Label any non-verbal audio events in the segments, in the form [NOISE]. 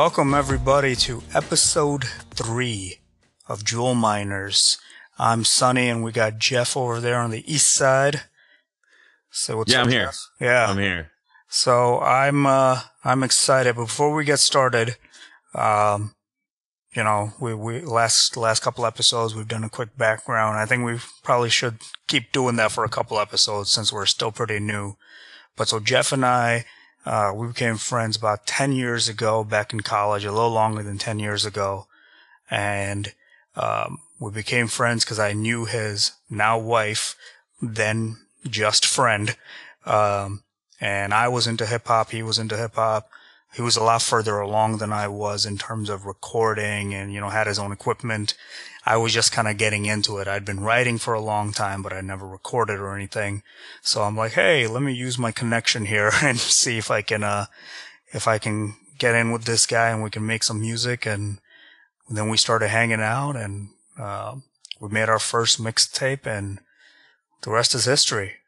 welcome everybody to episode three of Jewel Miners. I'm Sonny, and we got Jeff over there on the east side. So what's yeah, up, I'm here. Jeff? Yeah, I'm here. So I'm uh, I'm excited. But before we get started, um, you know, we we last last couple episodes we've done a quick background. I think we probably should keep doing that for a couple episodes since we're still pretty new. But so Jeff and I uh, we became friends about 10 years ago back in college, a little longer than 10 years ago. And, um, we became friends because I knew his now wife, then just friend. Um, and I was into hip hop. He was into hip hop. He was a lot further along than I was in terms of recording and, you know, had his own equipment. I was just kind of getting into it. I'd been writing for a long time, but I never recorded or anything. So I'm like, hey, let me use my connection here [LAUGHS] and see if I can, uh, if I can get in with this guy and we can make some music. And then we started hanging out and, uh, we made our first mixtape and the rest is history.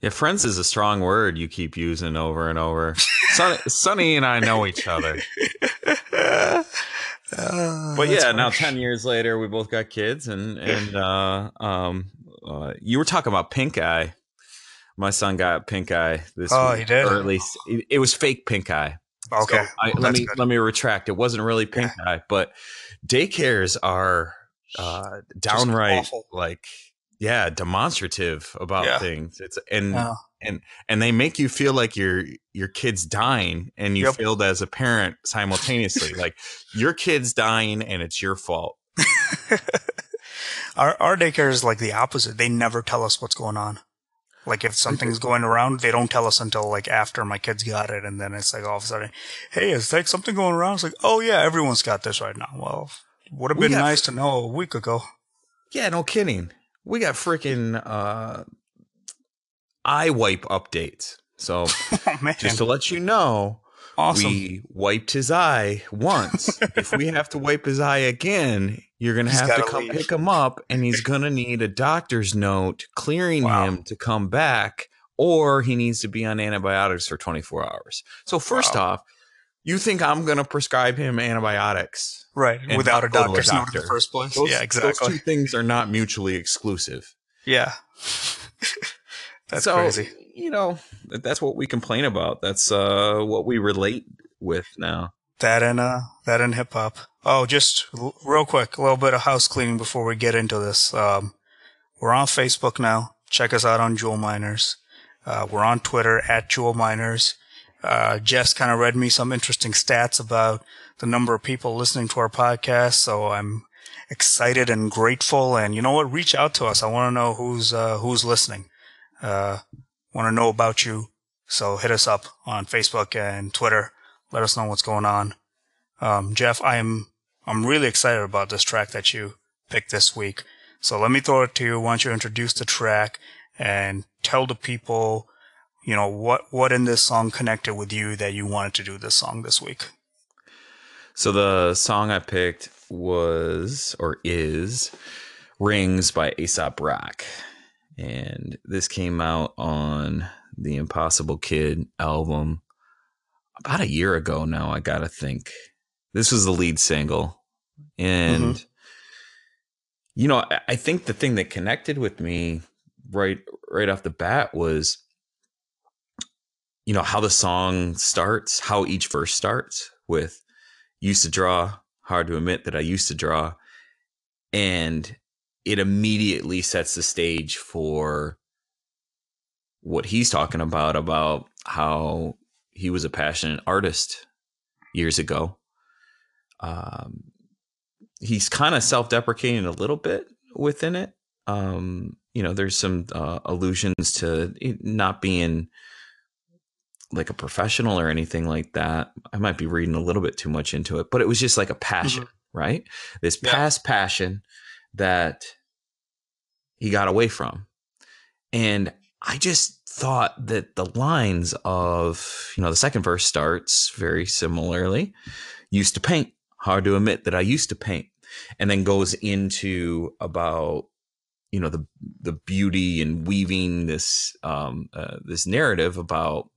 Yeah, friends is a strong word you keep using over and over. [LAUGHS] Sonny, Sonny and I know each other. [LAUGHS] Uh, but yeah, now ten years later, we both got kids, and and [LAUGHS] uh, um, uh, you were talking about pink eye. My son got pink eye this oh, week, he did, or at least it, it was fake pink eye. Okay, so I, well, let me good. let me retract. It wasn't really pink yeah. eye, but daycares are uh, downright like yeah demonstrative about yeah. things. It's and yeah. and and they make you feel like your your kid's dying and you yep. feel as a parent simultaneously. [LAUGHS] Like your kid's dying and it's your fault. Our our daycare is like the opposite. They never tell us what's going on. Like if something's going around they don't tell us until like after my kids got it and then it's like all of a sudden hey is like something going around? It's like oh yeah everyone's got this right now. Well would have been got, nice to know a week ago. Yeah no kidding we got freaking uh eye wipe updates. So [LAUGHS] oh, just to let you know, awesome. we wiped his eye once. if we have to wipe his eye again, you're going to have to come leave. pick him up and he's going to need a doctor's note clearing wow. him to come back or he needs to be on antibiotics for 24 hours. So first wow. off, you think I'm going to prescribe him antibiotics? Right. Without a doctor's a doctor. note in the first place. Those, yeah, exactly. Those two things are not mutually exclusive. Yeah. [LAUGHS] That's so, crazy. You know, that's what we complain about. That's uh, what we relate with now. That and uh, that and hip hop. Oh, just l- real quick, a little bit of house cleaning before we get into this. Um, we're on Facebook now. Check us out on Jewel Miners. Uh, we're on Twitter at Jewel Miners. Uh, Jess kind of read me some interesting stats about the number of people listening to our podcast. So I'm excited and grateful. And you know what? Reach out to us. I want to know who's, uh, who's listening uh, want to know about you. So hit us up on Facebook and Twitter. Let us know what's going on. Um, Jeff, I'm, I'm really excited about this track that you picked this week. So let me throw it to you. Why don't you introduce the track and tell the people, you know, what, what in this song connected with you that you wanted to do this song this week? So the song I picked was or is Rings by Aesop Rock and this came out on the Impossible Kid album about a year ago now. I gotta think this was the lead single, and mm-hmm. you know, I think the thing that connected with me right right off the bat was you know how the song starts, how each verse starts with used to draw. Hard to admit that I used to draw, and it immediately sets the stage for what he's talking about about how he was a passionate artist years ago. Um, he's kind of self-deprecating a little bit within it. Um, you know, there's some uh, allusions to not being like a professional or anything like that. I might be reading a little bit too much into it, but it was just like a passion, mm-hmm. right? This yeah. past passion that he got away from. And I just thought that the lines of, you know, the second verse starts very similarly. Used to paint. Hard to admit that I used to paint. And then goes into about, you know, the the beauty and weaving this um uh, this narrative about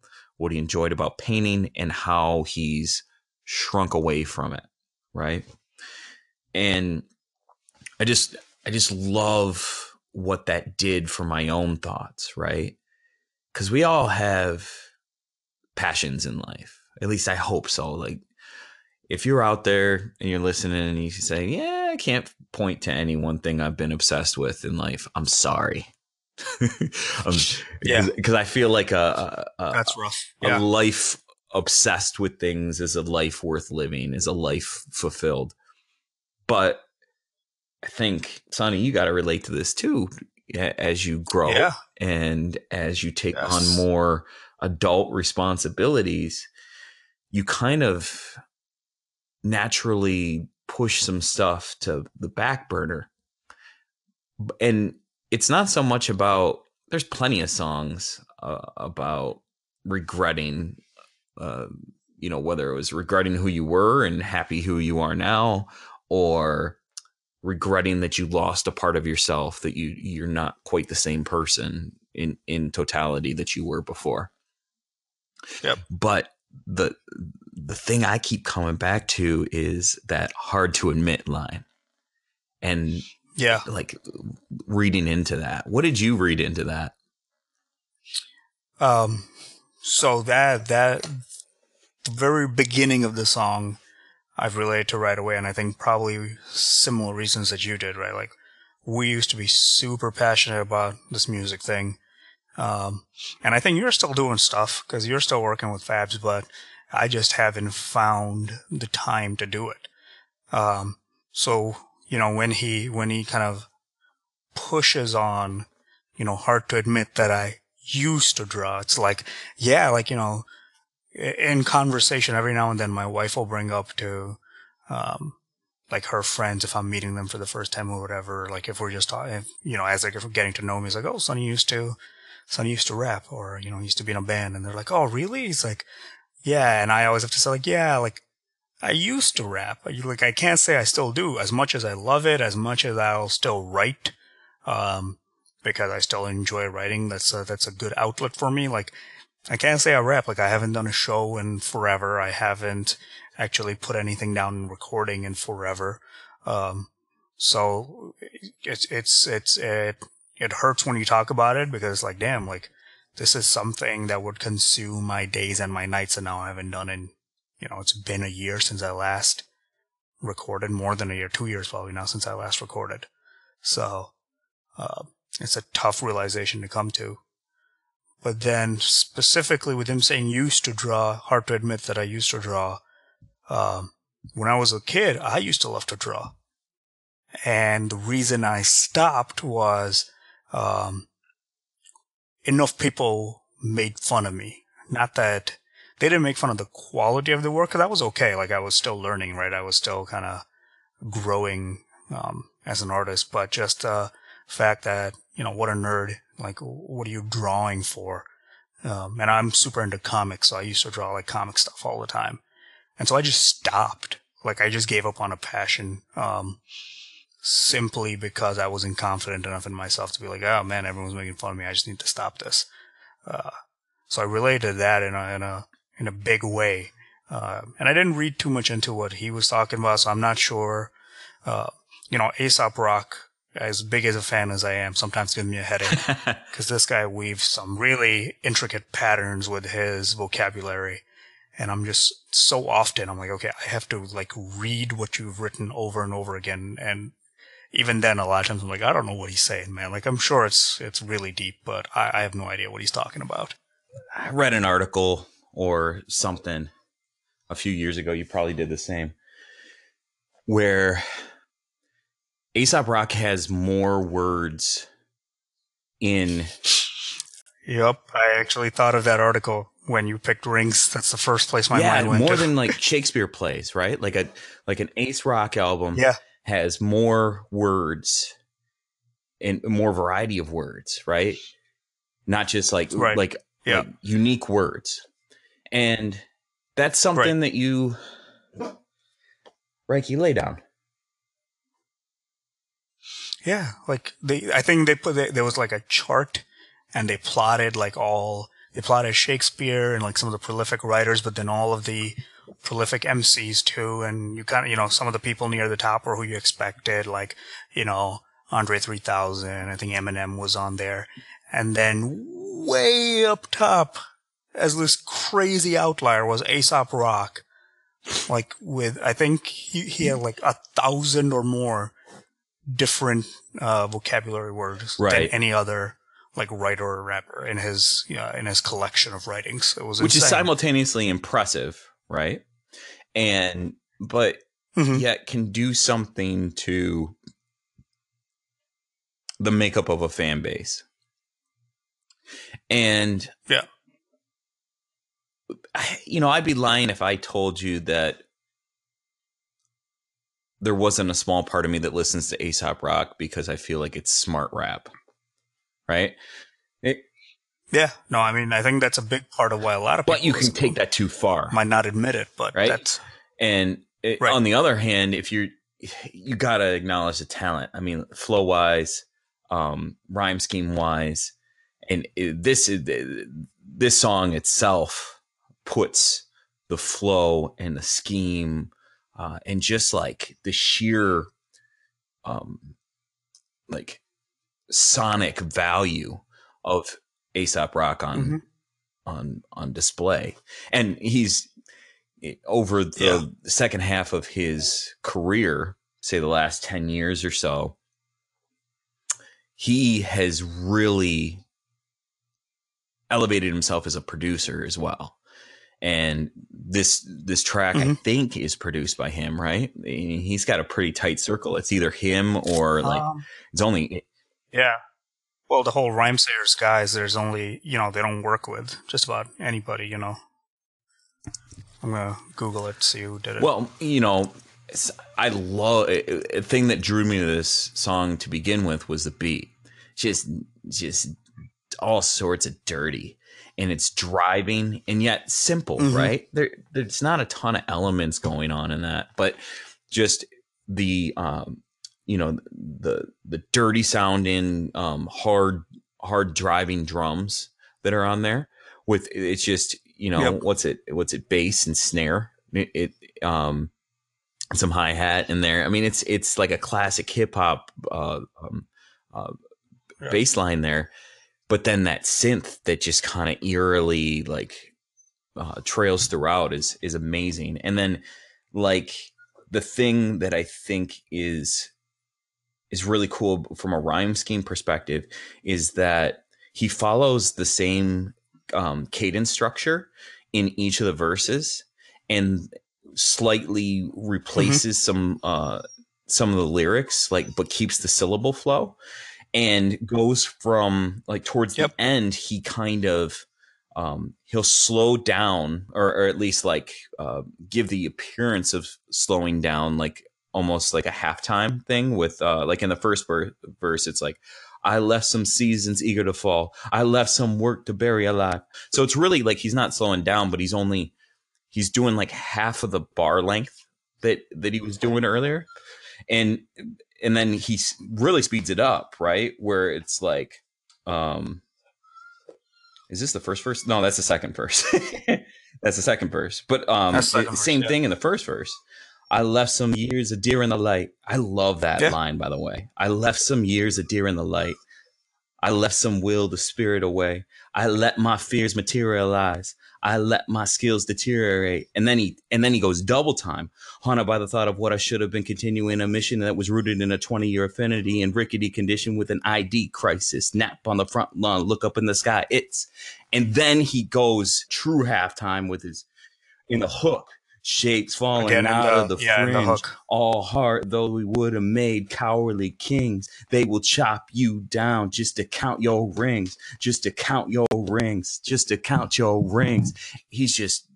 what he enjoyed about painting, and how he's shrunk away from it, right? And I just I just love what that did for my own thoughts, right? Cuz we all have passions in life. At least I hope so. Like if you're out there and you're listening and you say, "Yeah, I can't point to any one thing I've been obsessed with in life." I'm sorry. Um, Yeah. because I feel like a, a, a That's rough. a Yeah. life obsessed with things is a life worth living, is a life fulfilled. But I think, Sonny, you got to relate to this too as you grow Yeah. and as you take Yes. on more adult responsibilities, you kind of naturally push some stuff to the back burner. And it's not so much about, there's plenty of songs uh, about regretting, uh, you know, whether it was regretting who you were and happy who you are now, or regretting that you lost a part of yourself that you you're not quite the same person in in totality that you were before. Yep. But the the thing I keep coming back to is that hard to admit line. And Yeah. like reading into that. What did you read into that? Um, so that that the very beginning of the song, I've related to right away, and I think probably similar reasons that you did, right? Like we used to be super passionate about this music thing, um, and I think you're still doing stuff because you're still working with Fabs, but I just haven't found the time to do it. Um, so you know when he when he kind of pushes on, you know, hard to admit that I used to draw. It's like, yeah, like, you know, in conversation every now and then my wife will bring up to, um, like her friends if I'm meeting them for the first time or whatever. Like if we're just talking, you know, as like if we're getting to know me, it's like, oh, Sonny used to, Sonny used to rap or, you know, used to be in a band. And they're like, oh, really? He's like, yeah. And I always have to say like, yeah, like I used to rap. Like I can't say I still do as much as I love it, as much as I'll still write. Um, because I still enjoy writing. That's a, that's a good outlet for me. Like I can't say I rap. Like I haven't done a show in forever. I haven't actually put anything down in recording in forever. Um, so it's, it's, it's, it, it hurts when you talk about it because it's like, damn, like this is something that would consume my days and my nights. And now I haven't done in, you know, it's been a year since I last recorded more than a year, two years probably now since I last recorded. So, uh, it's a tough realization to come to. But then specifically with him saying used to draw, hard to admit that I used to draw. Um, when I was a kid, I used to love to draw. And the reason I stopped was, um, enough people made fun of me. Not that they didn't make fun of the quality of the work, that was okay. Like I was still learning, right? I was still kind of growing, um, as an artist, but just, uh, fact that, you know, what a nerd. Like, what are you drawing for? Um, and I'm super into comics, so I used to draw like comic stuff all the time. And so I just stopped. Like, I just gave up on a passion, um, simply because I wasn't confident enough in myself to be like, oh man, everyone's making fun of me. I just need to stop this. Uh, so I related that in a, in a, in a big way. Uh, and I didn't read too much into what he was talking about, so I'm not sure. Uh, you know, Aesop Rock, as big as a fan as I am, sometimes gives me a headache [LAUGHS] because this guy weaves some really intricate patterns with his vocabulary. And I'm just so often, I'm like, okay, I have to like read what you've written over and over again. And even then, a lot of times I'm like, I don't know what he's saying, man. Like, I'm sure it's, it's really deep, but I, I have no idea what he's talking about. I read an article or something a few years ago. You probably did the same, where Aesop Rock has more words in. Yep. I actually thought of that article when you picked rings. That's the first place my yeah, mind went Yeah, more to. than [LAUGHS] like Shakespeare plays, right? Like a like an Ace Rock album yeah. has more words and more variety of words, right? Not just like Right. like, Yeah. like unique words. And that's something that you Reiki lay down. Yeah, like they, I think they put there was like a chart, and they plotted like all they plotted Shakespeare and like some of the prolific writers, but then all of the prolific MCs too. And you kind of, you know, some of the people near the top were who you expected, like, you know, Andre 3000. I think Eminem was on there. And then way up top as this crazy outlier was Aesop Rock. Like with, I think he, he had like a thousand or more different, uh, vocabulary words Right. than any other like writer or rapper in his, yeah, in his collection of writings. It was which is simultaneously impressive, right? And but Mhm. yet can do something to the makeup of a fan base. And Yeah. You know, I'd be lying if I told you that there wasn't a small part of me that listens to Aesop Rock because I feel like it's smart rap. Right? It, Yeah. No, I mean, I think that's a big part of why a lot of people but you can take that too far. might not admit it, but Right? that's And it, Right. on the other hand, if you're, you got to acknowledge the talent. I mean, flow wise, um, rhyme scheme wise, and it, this is this song itself puts the flow and the scheme uh, and just like the sheer, um, like sonic value of Aesop Rock on Mhm. on on display, and he's over the Yeah. second half of his career, say the last 10 years or so, he has really elevated himself as a producer as well. And this this track I Mhm. think is produced by him, right? He's got a pretty tight circle. It's either him or like Um, it's only yeah. Well, the whole Rhymesayers guys, there's only you know they don't work with just about anybody. You know, I'm gonna Google it, see who did it. Well, you know, I love a a thing that drew me to this song to begin with was the beat. Just, just all sorts of dirty, and it's driving and yet simple, Mhm. right? There, there's not a ton of elements going on in that, but just the, um, you know, the the dirty sounding, um, hard, hard driving drums that are on there. With it's just you know Yep. what's it what's it bass and snare it, it um some hi hat in there. I mean, it's it's like a classic hip hop uh, um, uh, Yeah. bass line there, but then that synth that just kind of eerily like uh, trails throughout is is amazing. And then like the thing that I think is is really cool from a rhyme scheme perspective is that he follows the same um, cadence structure in each of the verses and slightly replaces some uh some of the lyrics like but keeps the syllable flow and goes from like towards Yep. the end he kind of um he'll slow down or, or at least like uh give the appearance of slowing down like almost like a halftime thing with uh like in the first ver- verse it's like I left some seasons eager to fall. I left some work to bury alive. So it's really like he's not slowing down, but he's only he's doing like half of the bar length that that he was doing earlier, and and then he really speeds it up, right? Where it's like, um, is this the first verse? No, that's the second verse. [LAUGHS] that's the second verse. But um, the second it- verse, same yeah. thing in the first verse. I left some years of deer in the light. I love that Yeah. line, by the way. I left some years of deer in the light. I left some will the spirit away. I let my fears materialize. I let my skills deteriorate. And then he and then he goes double time, haunted by the thought of what I should have been continuing a mission that was rooted in a 20 year affinity and rickety condition with an ID crisis. Nap on the front lawn, look up in the sky. It's and then he goes true halftime with his in the hook. Shapes falling Again, out the- of the yeah, in the fringe. hook. All heart though we would have made cowardly kings. They will chop you down just to count your rings, just to count your rings, just to count your rings. He's just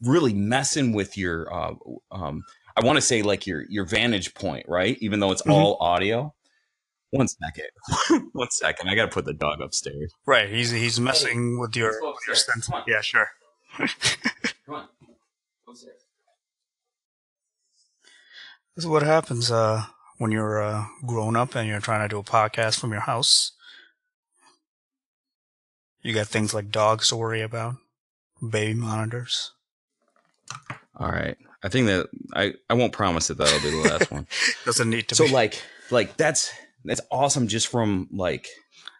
really messing with your uh um I want to say like your your vantage point, right? Even though it's Mhm. all audio. One second. [LAUGHS] One second. I got to put the dog upstairs. right. He's he's messing with your, let's your sense. Yeah, sure. Come on. This is what happens uh, when you're uh, grown up and you're trying to do a podcast from your house. You got things like dogs to worry about, baby monitors. All right. I think that I, I won't promise that that'll be the last one. [LAUGHS] Doesn't need to so be. like like that's that's awesome just from like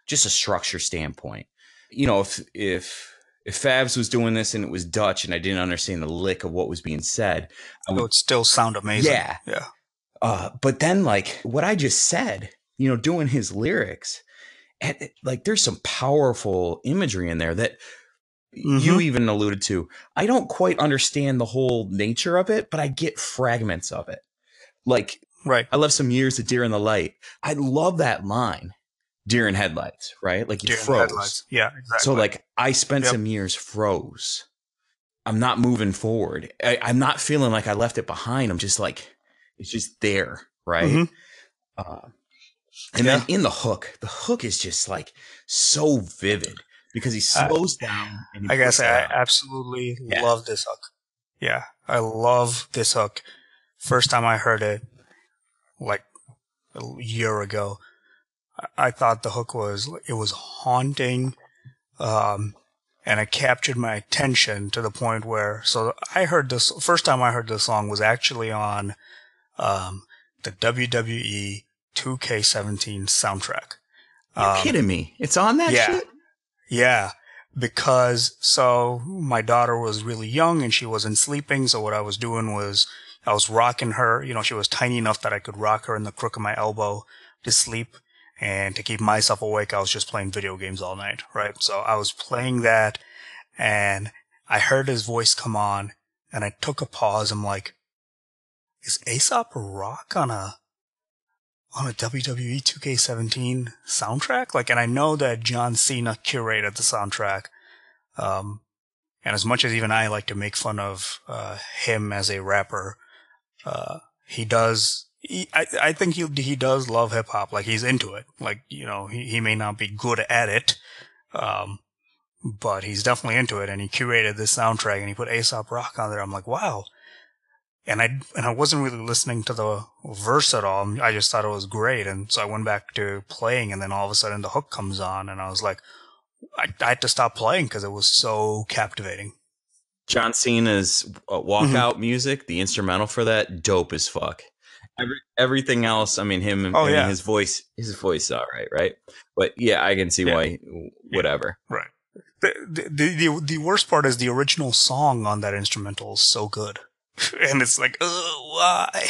just a structure standpoint. You know, if if if Fabs was doing this and it was Dutch and I didn't understand the lick of what was being said, I it would would still sound amazing. Yeah. Yeah. uh but then like what I just said, you know, doing his lyrics and like there's some powerful imagery in there that you Mhm. even alluded to. I don't quite understand the whole nature of it, but I get fragments of it. Like Right. I love some years of Deer in the Light. I love that line, Deer in Headlights, right? Like you Deer froze. headlights. Yeah, exactly. So like I spent Yep. some years froze. I'm not moving forward. I, I'm not feeling like I left it behind. I'm just like it's just there, right? Mhm. Uh, and Yeah. then in the hook, the hook is just like so vivid because he slows down. And he I guess I absolutely Yeah. love this hook. Yeah, I love this hook. First time I heard it, like a year ago, I- thought the hook was it was haunting, um, and it captured my attention to the point where. So I heard this first time I heard this song was actually on um, the WWE 2K17 soundtrack. You're Um, kidding me? It's on that yeah. shit. yeah, because so my daughter was really young and she wasn't sleeping. So what I was doing was I was rocking her. You know, she was tiny enough that I could rock her in the crook of my elbow to sleep. And to keep myself awake, I was just playing video games all night, right? So I was playing that and I heard his voice come on and I took a pause. I'm like, is Aesop Rock on a on a WWE 2K17 soundtrack? Like, and I know that John Cena curated the soundtrack. Um, and as much as even I like to make fun of uh, him as a rapper, uh, he does. He, I, I think he he does love hip hop. Like he's into it. Like you know, he he may not be good at it, um, but he's definitely into it. And he curated this soundtrack and he put Aesop Rock on there. I'm like, wow. And I and I wasn't really listening to the verse at all. I just thought it was great, and so I went back to playing. And then all of a sudden, the hook comes on, and I was like, I, I had to stop playing because it was so captivating. John Cena's uh, Mm-hmm. walkout music, the instrumental for that, dope as fuck. Every, everything else, I mean, him, Oh, I mean, yeah. his voice, his voice, is all right, right? But yeah, I can see Yeah. why, whatever. Right. The, the the the worst part is the original song on that instrumental is so good, [LAUGHS] and it's like, oh, why?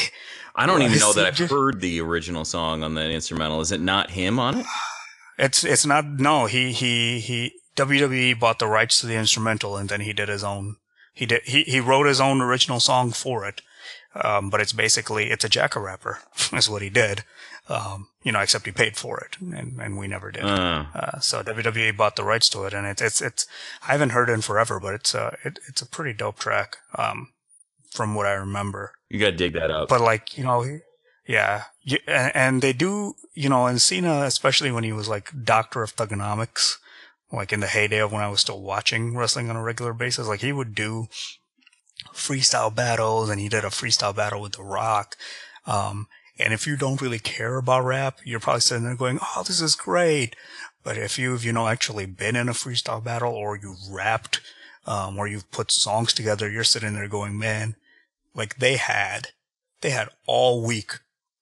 I don't Why even know that I've just- heard the original song on that instrumental. Is it not him on it? [SIGHS] It's it's not. No, he he he. WWE bought the rights to the instrumental, and then he did his own. He did he he wrote his own original song for it. Um, but it's basically it's a jacker rapper [LAUGHS] is what he did. Um, you know, except he paid for it, and and we never did. Uh, Uh, so WWE bought the rights to it, and it's it's it's. I haven't heard it in forever, but it's a it, it's a pretty dope track. Um, from what I remember. you got to dig that up. But like you know, yeah, y- and, and they do you know, and Cena, especially when he was like Doctor of Thuganomics, like in the heyday of when I was still watching wrestling on a regular basis, like he would do freestyle battles, and he did a freestyle battle with The Rock. Um, and if you don't really care about rap, you're probably sitting there going, "Oh, this is great." But if you've you know actually been in a freestyle battle or you've rapped, um, or you've put songs together, you're sitting there going, "Man, like they had, they had all week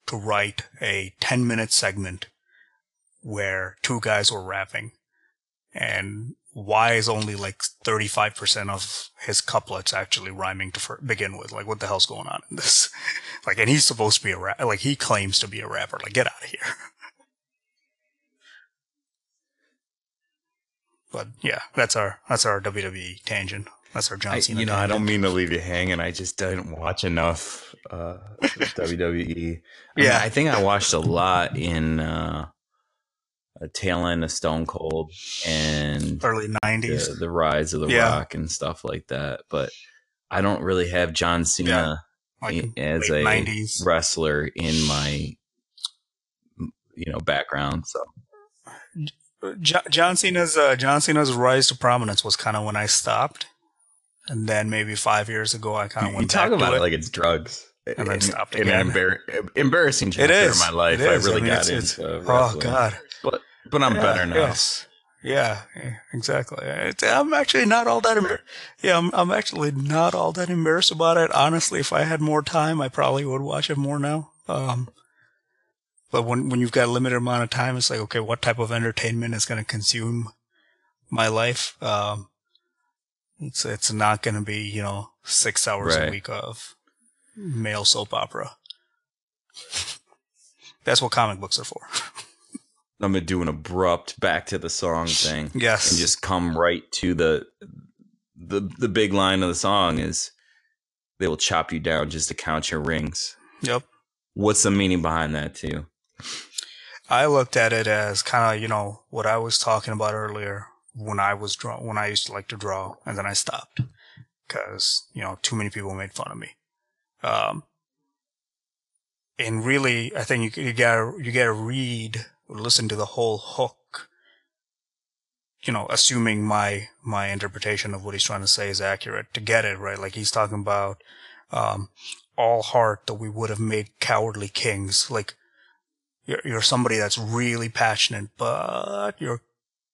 to write a 10 minute segment where two guys were rapping and why is only like 35% of his couplets actually rhyming to begin with? Like, what the hell's going on in this? [LAUGHS] like, and he's supposed to be a rap, like, he claims to be a rapper. Like, get out of here. [LAUGHS] but yeah, that's our, that's our WWE tangent. That's our John I, you know, I don't mean to leave you hanging. I just didn't watch enough uh, [LAUGHS] WWE. I mean, Yeah. I think I watched a lot in uh, a tail end of Stone Cold and early 90s. the, the rise of the Yeah. Rock and stuff like that. But I don't really have John Cena like i- as a 90s. wrestler in my you know background. So Jo- John Cena's uh, John Cena's rise to prominence was kind of when I stopped, and then maybe five years ago I kind of went you talk about to it like it's drugs. And then stopped in again. an embar- embarrassing It chapter is of my life. It I is. really mean, got it's- it's- into Oh. God! But I'm Yeah, better now. Yes, Yeah, yeah, exactly. I'm actually not all that embar- yeah, I'm, I'm actually not all that embarrassed about it. Honestly, if I had more time, I probably would watch it more now. Um, but when when you've got a limited amount of time, it's like, okay, what type of entertainment is going to consume my life? Um, it's it's not going to be you know six hours Right. a week of male soap opera. That's what comic books are for. [LAUGHS] I'm gonna do an abrupt back to the song thing Yes. and just come right to the the the big line of the song is they will chop you down just to count your rings. yep. What's the meaning behind that too? I looked at it as kind of, you know, what I was talking about earlier when I was draw, when I used to like to draw, and then I stopped because you know too many people made fun of me. Um, and really, I think you you gotta you gotta read listen to the whole hook. You know, assuming my my interpretation of what he's trying to say is accurate to get it right. Like he's talking about um, all heart that we would have made cowardly kings. Like you're, you're somebody that's really passionate, but you're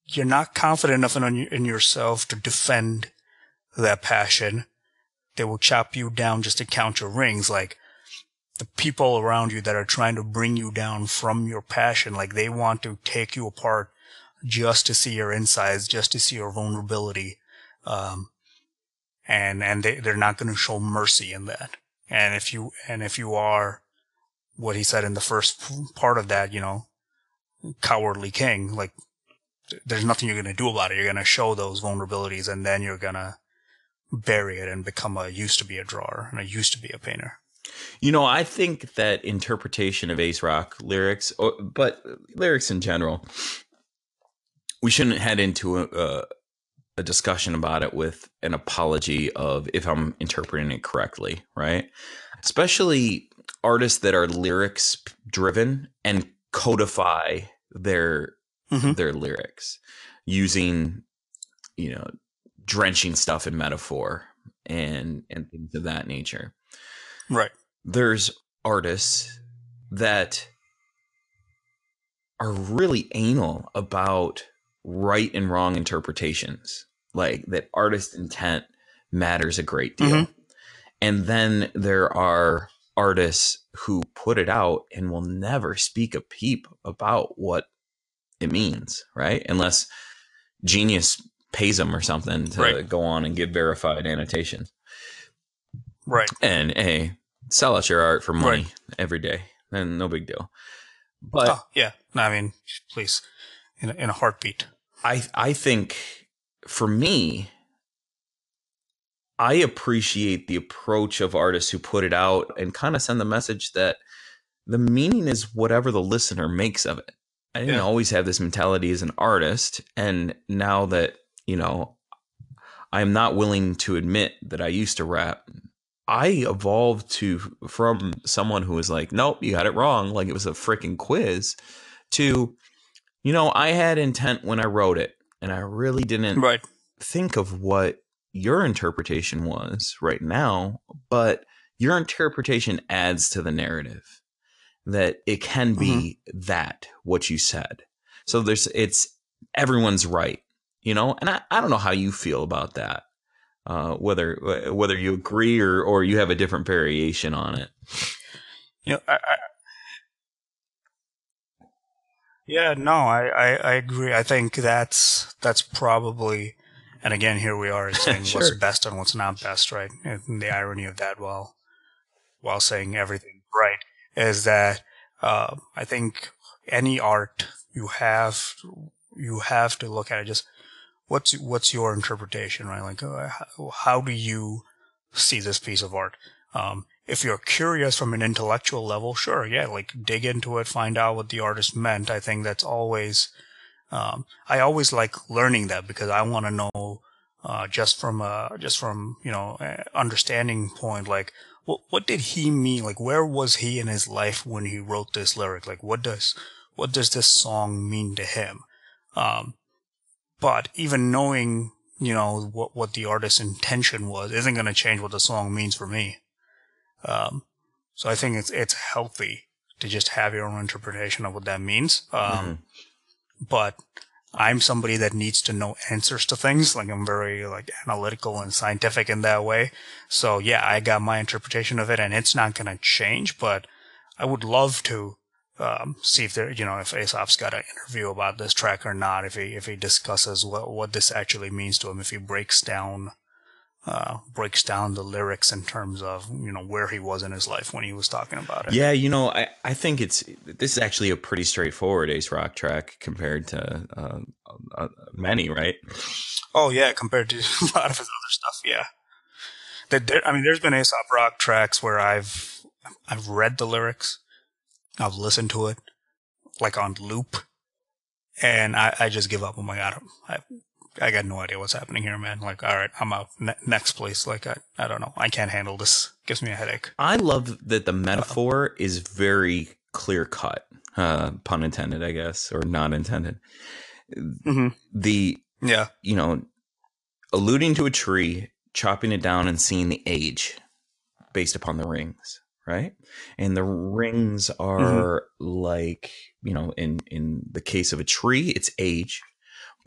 you're not confident enough in in yourself to defend that passion. They will chop you down just to count your rings. Like the people around you that are trying to bring you down from your passion, like they want to take you apart just to see your insides, just to see your vulnerability. Um, and, and they, they're not going to show mercy in that. And if you, and if you are what he said in the first part of that, you know, cowardly king, like there's nothing you're going to do about it. You're going to show those vulnerabilities and then you're going to bury it and become a used to be a drawer and a used to be a painter. You know, I think that interpretation of Ace Rock lyrics, or, but lyrics in general, we shouldn't head into a, a, a discussion about it with an apology of if I'm interpreting it correctly, right? Especially artists that are lyrics driven and codify their Mhm. their lyrics using, you know, drenching stuff in metaphor and and things of that nature Right. there's artists that are really anal about right and wrong interpretations like that artist intent matters a great deal Mhm. and then there are artists who put it out and will never speak a peep about what it means right unless genius pays them or something to Right. go on and give verified annotations Right. and hey, sell out your art for money Right. every day, and no big deal. But oh, yeah. No, I mean, please, in a, in a heartbeat. I I think for me, I appreciate the approach of artists who put it out and kind of send the message that the meaning is whatever the listener makes of it. I didn't Yeah. always have this mentality as an artist, and now that you know, I'm not willing to admit that I used to rap. I evolved to from someone who was like, "Nope, you got it wrong," like it was a freaking quiz, to, you know, I had intent when I wrote it, and I really didn't Right. think of what your interpretation was right now, but your interpretation adds to the narrative that it can be mm-hmm. that what you said. So there's it's everyone's right, you know, and I, I don't know how you feel about that. Uh, whether whether you agree or or you have a different variation on it. You know, I, I yeah, no, I, I, I agree. I think that's that's probably, and again, here we are [LAUGHS] saying what's best and what's not best, right? And the irony of that, while while saying everything right, is that uh, I think any art you have you have to look at it just what's what's your interpretation, right? Like, uh, how, do you see this piece of art? Um, if you're curious from an intellectual level, sure, yeah, like dig into it, find out what the artist meant. I think that's always, um, I always like learning that because I want to know, uh, just from a, just from, you know, uh, understanding point, like, what, what did he mean? Like, where was he in his life when he wrote this lyric? Like, what does, what does this song mean to him? Um, but even knowing, you know, what, what the artist's intention was isn't going to change what the song means for me. Um, so I think it's, it's healthy to just have your own interpretation of what that means. Um, Mhm. but I'm somebody that needs to know answers to things. Like I'm very like analytical and scientific in that way. So yeah, I got my interpretation of it and it's not going to change, but I would love to um, see if there, you know, if Aesop's got an interview about this track or not, if he, if he discusses what, what this actually means to him, if he breaks down, uh, breaks down the lyrics in terms of, you know, where he was in his life when he was talking about it. Yeah, you know, I, I think it's this is actually a pretty straightforward Ace Rock track compared to uh, uh, many, right? Oh yeah, compared to [LAUGHS] a lot of his other stuff, yeah. There, I mean, there's been Aesop Rock tracks where I've I've read the lyrics, I've listened to it like on loop, and I, I just give up. Oh my god, I I got no idea what's happening here, man. Like, all right, I'm out. Ne- next, place. Like, I, I don't know. I can't handle this. Gives me a headache. I love that the metaphor Uh-oh. is very clear cut. Uh, pun intended, I guess, or not intended. Mm-hmm. The yeah, you know, alluding to a tree, chopping it down, and seeing the age based upon the rings, right? And the rings are mm-hmm. like you know, in in the case of a tree, it's age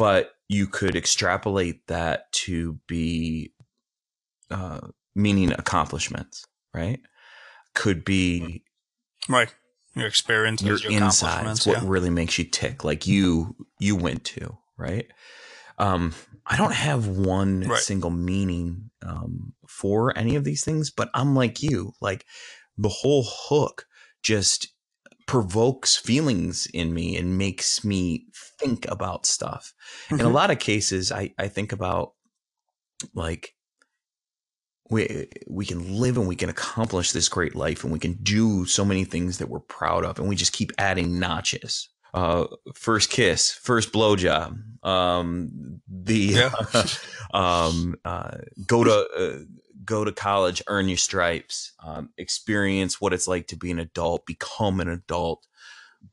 but you could extrapolate that to be uh, meaning accomplishments, right? Could be right your experience, your, your insides, what really makes you tick, like you you went to, right? Um, I don't have one right. single meaning um, for any of these things, but I'm like you, like the whole hook just provokes feelings in me and makes me think about stuff. Mm-hmm. In a mm-hmm. lot of cases, I, I think about like we we can live and we can accomplish this great life and we can do so many things that we're proud of and we just keep adding notches. Uh, first kiss, first blowjob, um, the yeah. [LAUGHS] um, uh, go to uh, go to college, earn your stripes, um, experience what it's like to be an adult, become an adult,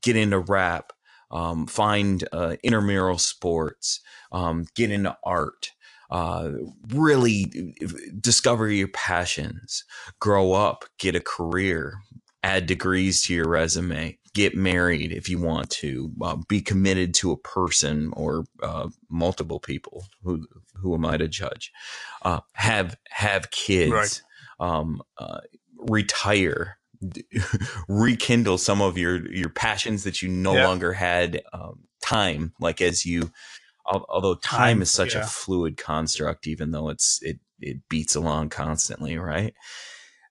get into rap, um, find uh, intramural sports, um, get into art, uh, really discover your passions, grow up, get a career, add degrees to your resume, get married if you want to, uh, be committed to a person or uh, multiple people. Who who am I to judge? Uh, have have kids, right. um, uh, retire, [LAUGHS] rekindle some of your your passions that you no yeah. longer had um, time. Like as you, although time, time is such yeah. a fluid construct, even though it's it it beats along constantly, right?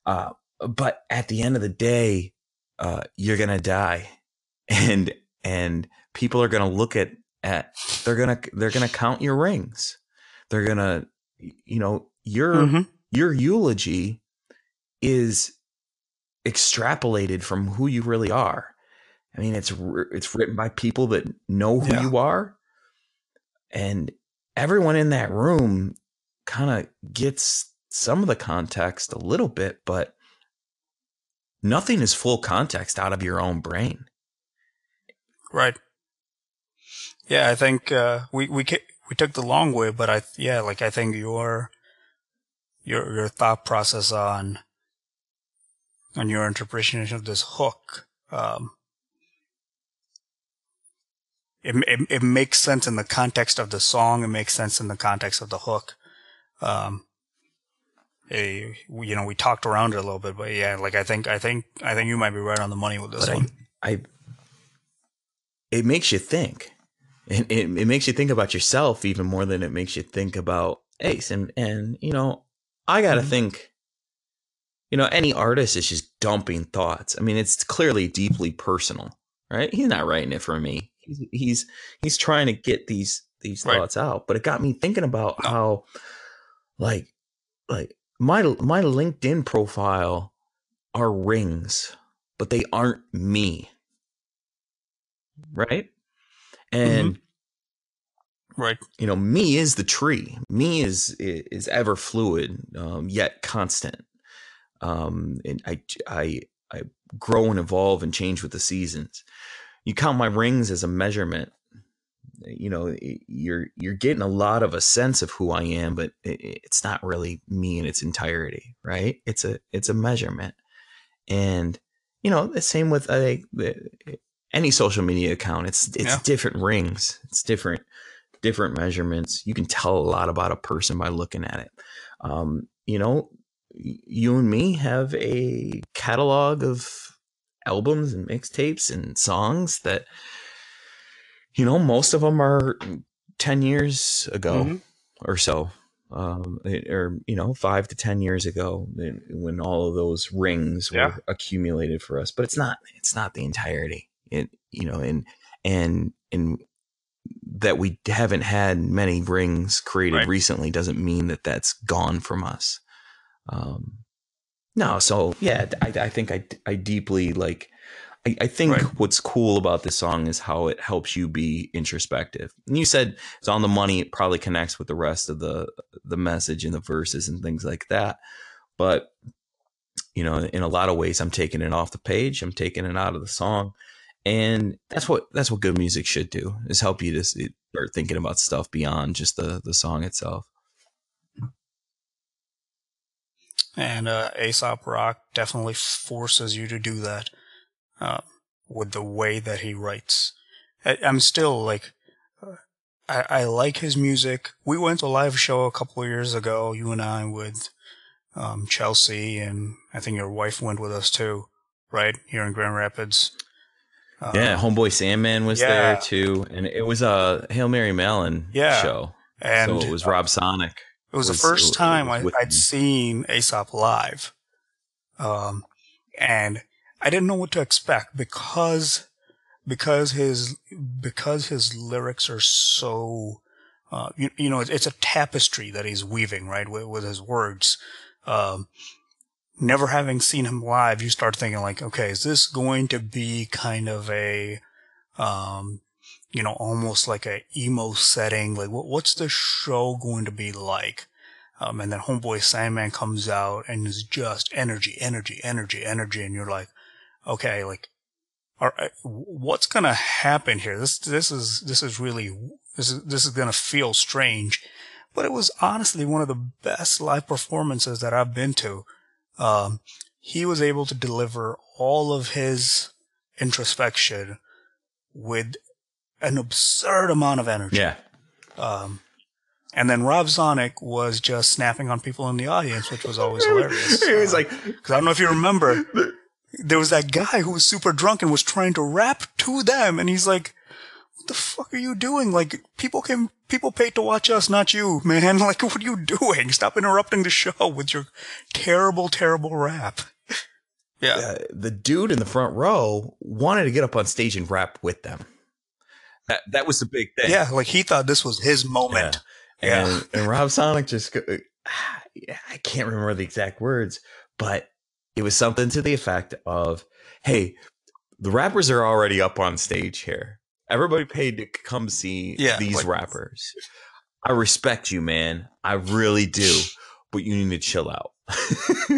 Uh, but at the end of the day, uh, you're gonna die, and and people are gonna look at at they're gonna they're gonna count your rings. They're gonna, you know, your mm-hmm. your eulogy is extrapolated from who you really are. I mean, it's it's written by people that know who yeah. you are, and everyone in that room kind of gets some of the context a little bit, but nothing is full context out of your own brain. Right. Yeah, I think uh, we we we took the long way, but I yeah, like I think your your your thought process on on your interpretation of this hook, um, it, it it makes sense in the context of the song. It makes sense in the context of the hook. Um, a, you know, we talked around it a little bit, but yeah, like I think, I think, I think you might be right on the money with this but one. I, I, it makes you think. It, it, it makes you think about yourself even more than it makes you think about Ace. And, and, you know, I got to mm-hmm. think, you know, any artist is just dumping thoughts. I mean, it's clearly deeply personal, right? He's not writing it for me. He's, he's, he's trying to get these, these right. thoughts out, but it got me thinking about how, like, like my my LinkedIn profile are rings, but they aren't me. Right? And mm-hmm. right, you know, me is the tree. Me is is ever fluid, um, yet constant. Um, and I I I grow and evolve and change with the seasons. You count my rings as a measurement you know you're you're getting a lot of a sense of who I am, but it's not really me in its entirety, right? It's a it's a measurement, and you know the same with uh, any social media account. It's it's yeah. different rings. It's different different measurements. You can tell a lot about a person by looking at it. Um, you know, you and me have a catalog of albums and mixtapes and songs that you know most of them are 10 years ago mm-hmm. or so um, or you know five to ten years ago when all of those rings yeah. were accumulated for us but it's not it's not the entirety it you know and and and that we haven't had many rings created right. recently doesn't mean that that's gone from us um no so yeah i, I think i i deeply like I, I think right. what's cool about this song is how it helps you be introspective. And you said it's on the money. It probably connects with the rest of the the message and the verses and things like that. But you know, in a lot of ways, I'm taking it off the page. I'm taking it out of the song, and that's what that's what good music should do is help you to start thinking about stuff beyond just the the song itself. And uh, Aesop Rock definitely forces you to do that uh, with the way that he writes. I, am still like, uh, I, I like his music. We went to a live show a couple of years ago, you and I, with um, Chelsea, and I think your wife went with us too, right? Here in Grand Rapids. Um, yeah, Homeboy Sandman was yeah. there too, and it was a Hail Mary Mallon yeah. show. And so it was Rob Sonic. It was, was the first time I, would seen Aesop live. Um, and I didn't know what to expect because because his because his lyrics are so uh, you, you know it's a tapestry that he's weaving right with, with his words. Um, never having seen him live, you start thinking like, okay, is this going to be kind of a um, you know, almost like a emo setting? Like, what, what's the show going to be like? Um, and then Homeboy Sandman comes out and is just energy, energy, energy, energy, and you're like, okay, like, are, what's gonna happen here? This, this is, this is really, this is, this is gonna feel strange. But it was honestly one of the best live performances that I've been to. Um, he was able to deliver all of his introspection with an absurd amount of energy. Yeah. Um, and then Rob Sonic was just snapping on people in the audience, which was always hilarious. he was uh, like, because I don't know if you remember, [LAUGHS] there was that guy who was super drunk and was trying to rap to them, and he's like, "What the fuck are you doing? Like, people came, people paid to watch us, not you, man. [LAUGHS] Like, what are you doing? Stop interrupting the show with your terrible, terrible rap." [LAUGHS] yeah, uh, the dude in the front row wanted to get up on stage and rap with them. That that was the big thing. Yeah, like he thought this was his moment. Yeah. And, yeah. and Rob Sonic just, I can't remember the exact words, but it was something to the effect of, "Hey, the rappers are already up on stage here. Everybody paid to come see yeah, these like, rappers. I respect you, man. I really do, but you need to chill out." [LAUGHS]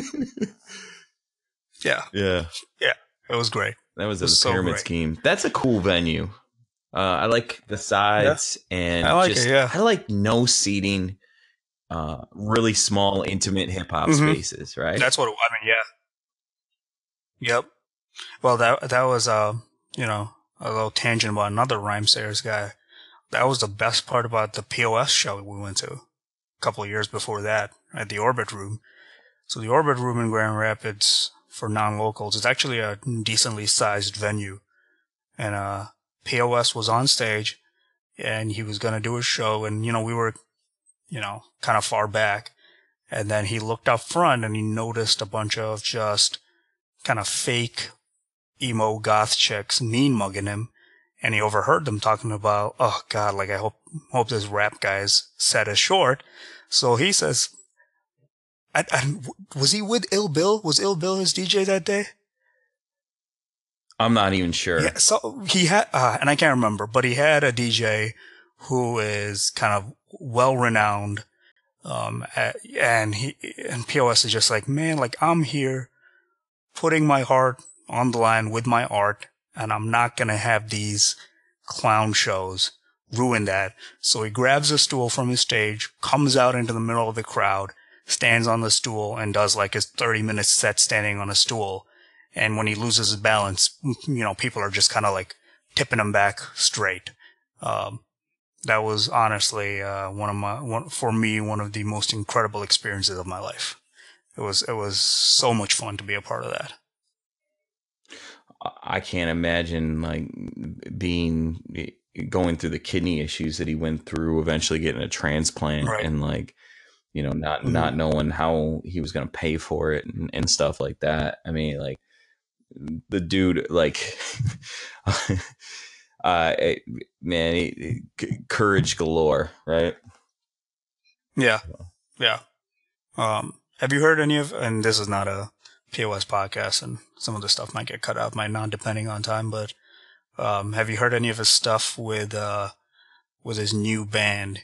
yeah, yeah, yeah. It was great. That was, was a pyramid scheme. That's a cool venue. Uh, I like the sides yeah. and I like just, it, yeah. I like no seating, uh, really small, intimate hip hop mm-hmm. spaces, right? That's what I mean. Yeah, Yep. Well, that that was uh, you know, a little tangent about another Rhymesayers guy. That was the best part about the POS show we went to a couple of years before that at the Orbit Room. So the Orbit Room in Grand Rapids for non-locals is actually a decently sized venue, and uh, POS was on stage, and he was gonna do a show, and you know we were, you know, kind of far back, and then he looked up front and he noticed a bunch of just kind of fake emo goth chicks mean mugging him. And he overheard them talking about, oh God, like I hope, hope this rap guy's set is short. So he says, I, I, was he with Ill Bill? Was Ill Bill his DJ that day? I'm not even sure. Yeah, so he had, uh, and I can't remember, but he had a DJ who is kind of well renowned. Um, and he, and POS is just like, man, like I'm here putting my heart on the line with my art and I'm not going to have these clown shows ruin that. So he grabs a stool from his stage, comes out into the middle of the crowd, stands on the stool and does like his 30 minute set standing on a stool. And when he loses his balance, you know, people are just kind of like tipping him back straight. Um, that was honestly uh, one of my one for me one of the most incredible experiences of my life. It was it was so much fun to be a part of that. I can't imagine like being going through the kidney issues that he went through, eventually getting a transplant, Right. and like you know not Mhm. not knowing how he was going to pay for it and, and stuff like that. I mean, like the dude, like [LAUGHS] uh, it- man, he, c- courage galore, right? Yeah, yeah. Um, have you heard any of? And this is not a POS podcast, and some of the stuff might get cut out, might not, depending on time. But um, have you heard any of his stuff with uh, with his new band?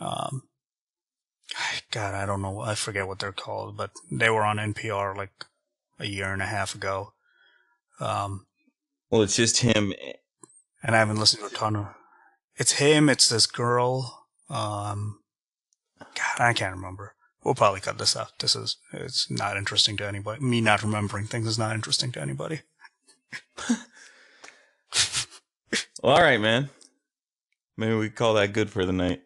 Um, God, I don't know. I forget what they're called, but they were on NPR like a year and a half ago. Um, Well, it's just him. and I haven't listened to a ton of. It's him. It's this girl. Um, God, I can't remember. We'll probably cut this out. This is it's not interesting to anybody. Me not remembering things is not interesting to anybody. Well, all right, man. Maybe we call that good for the night.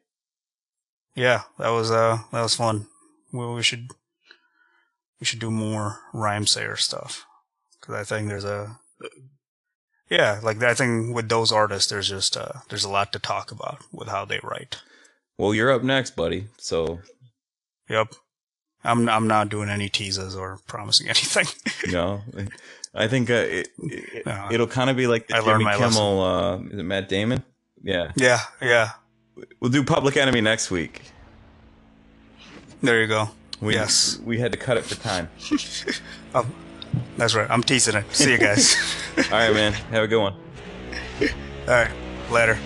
Yeah, that was uh that was fun. Well, we should we should do more Rhymesayer stuff because I think there's a yeah like I think with those artists there's just uh there's a lot to talk about with how they write. Well, you're up next, buddy. So Yep. I'm I'm not doing any teases or promising [LAUGHS] anything. know, I think uh, it, it, No. it'll kind of be like the I learned Jimmy my Kimmel. Uh, is it Matt Damon? Yeah, yeah, yeah. we'll do Public Enemy next week. There you go. We, Yes. we had to cut it for time. Um, [LAUGHS] that's right. I'm teasing it. See you guys. [LAUGHS] All right, man. Have a good one. All right. Later.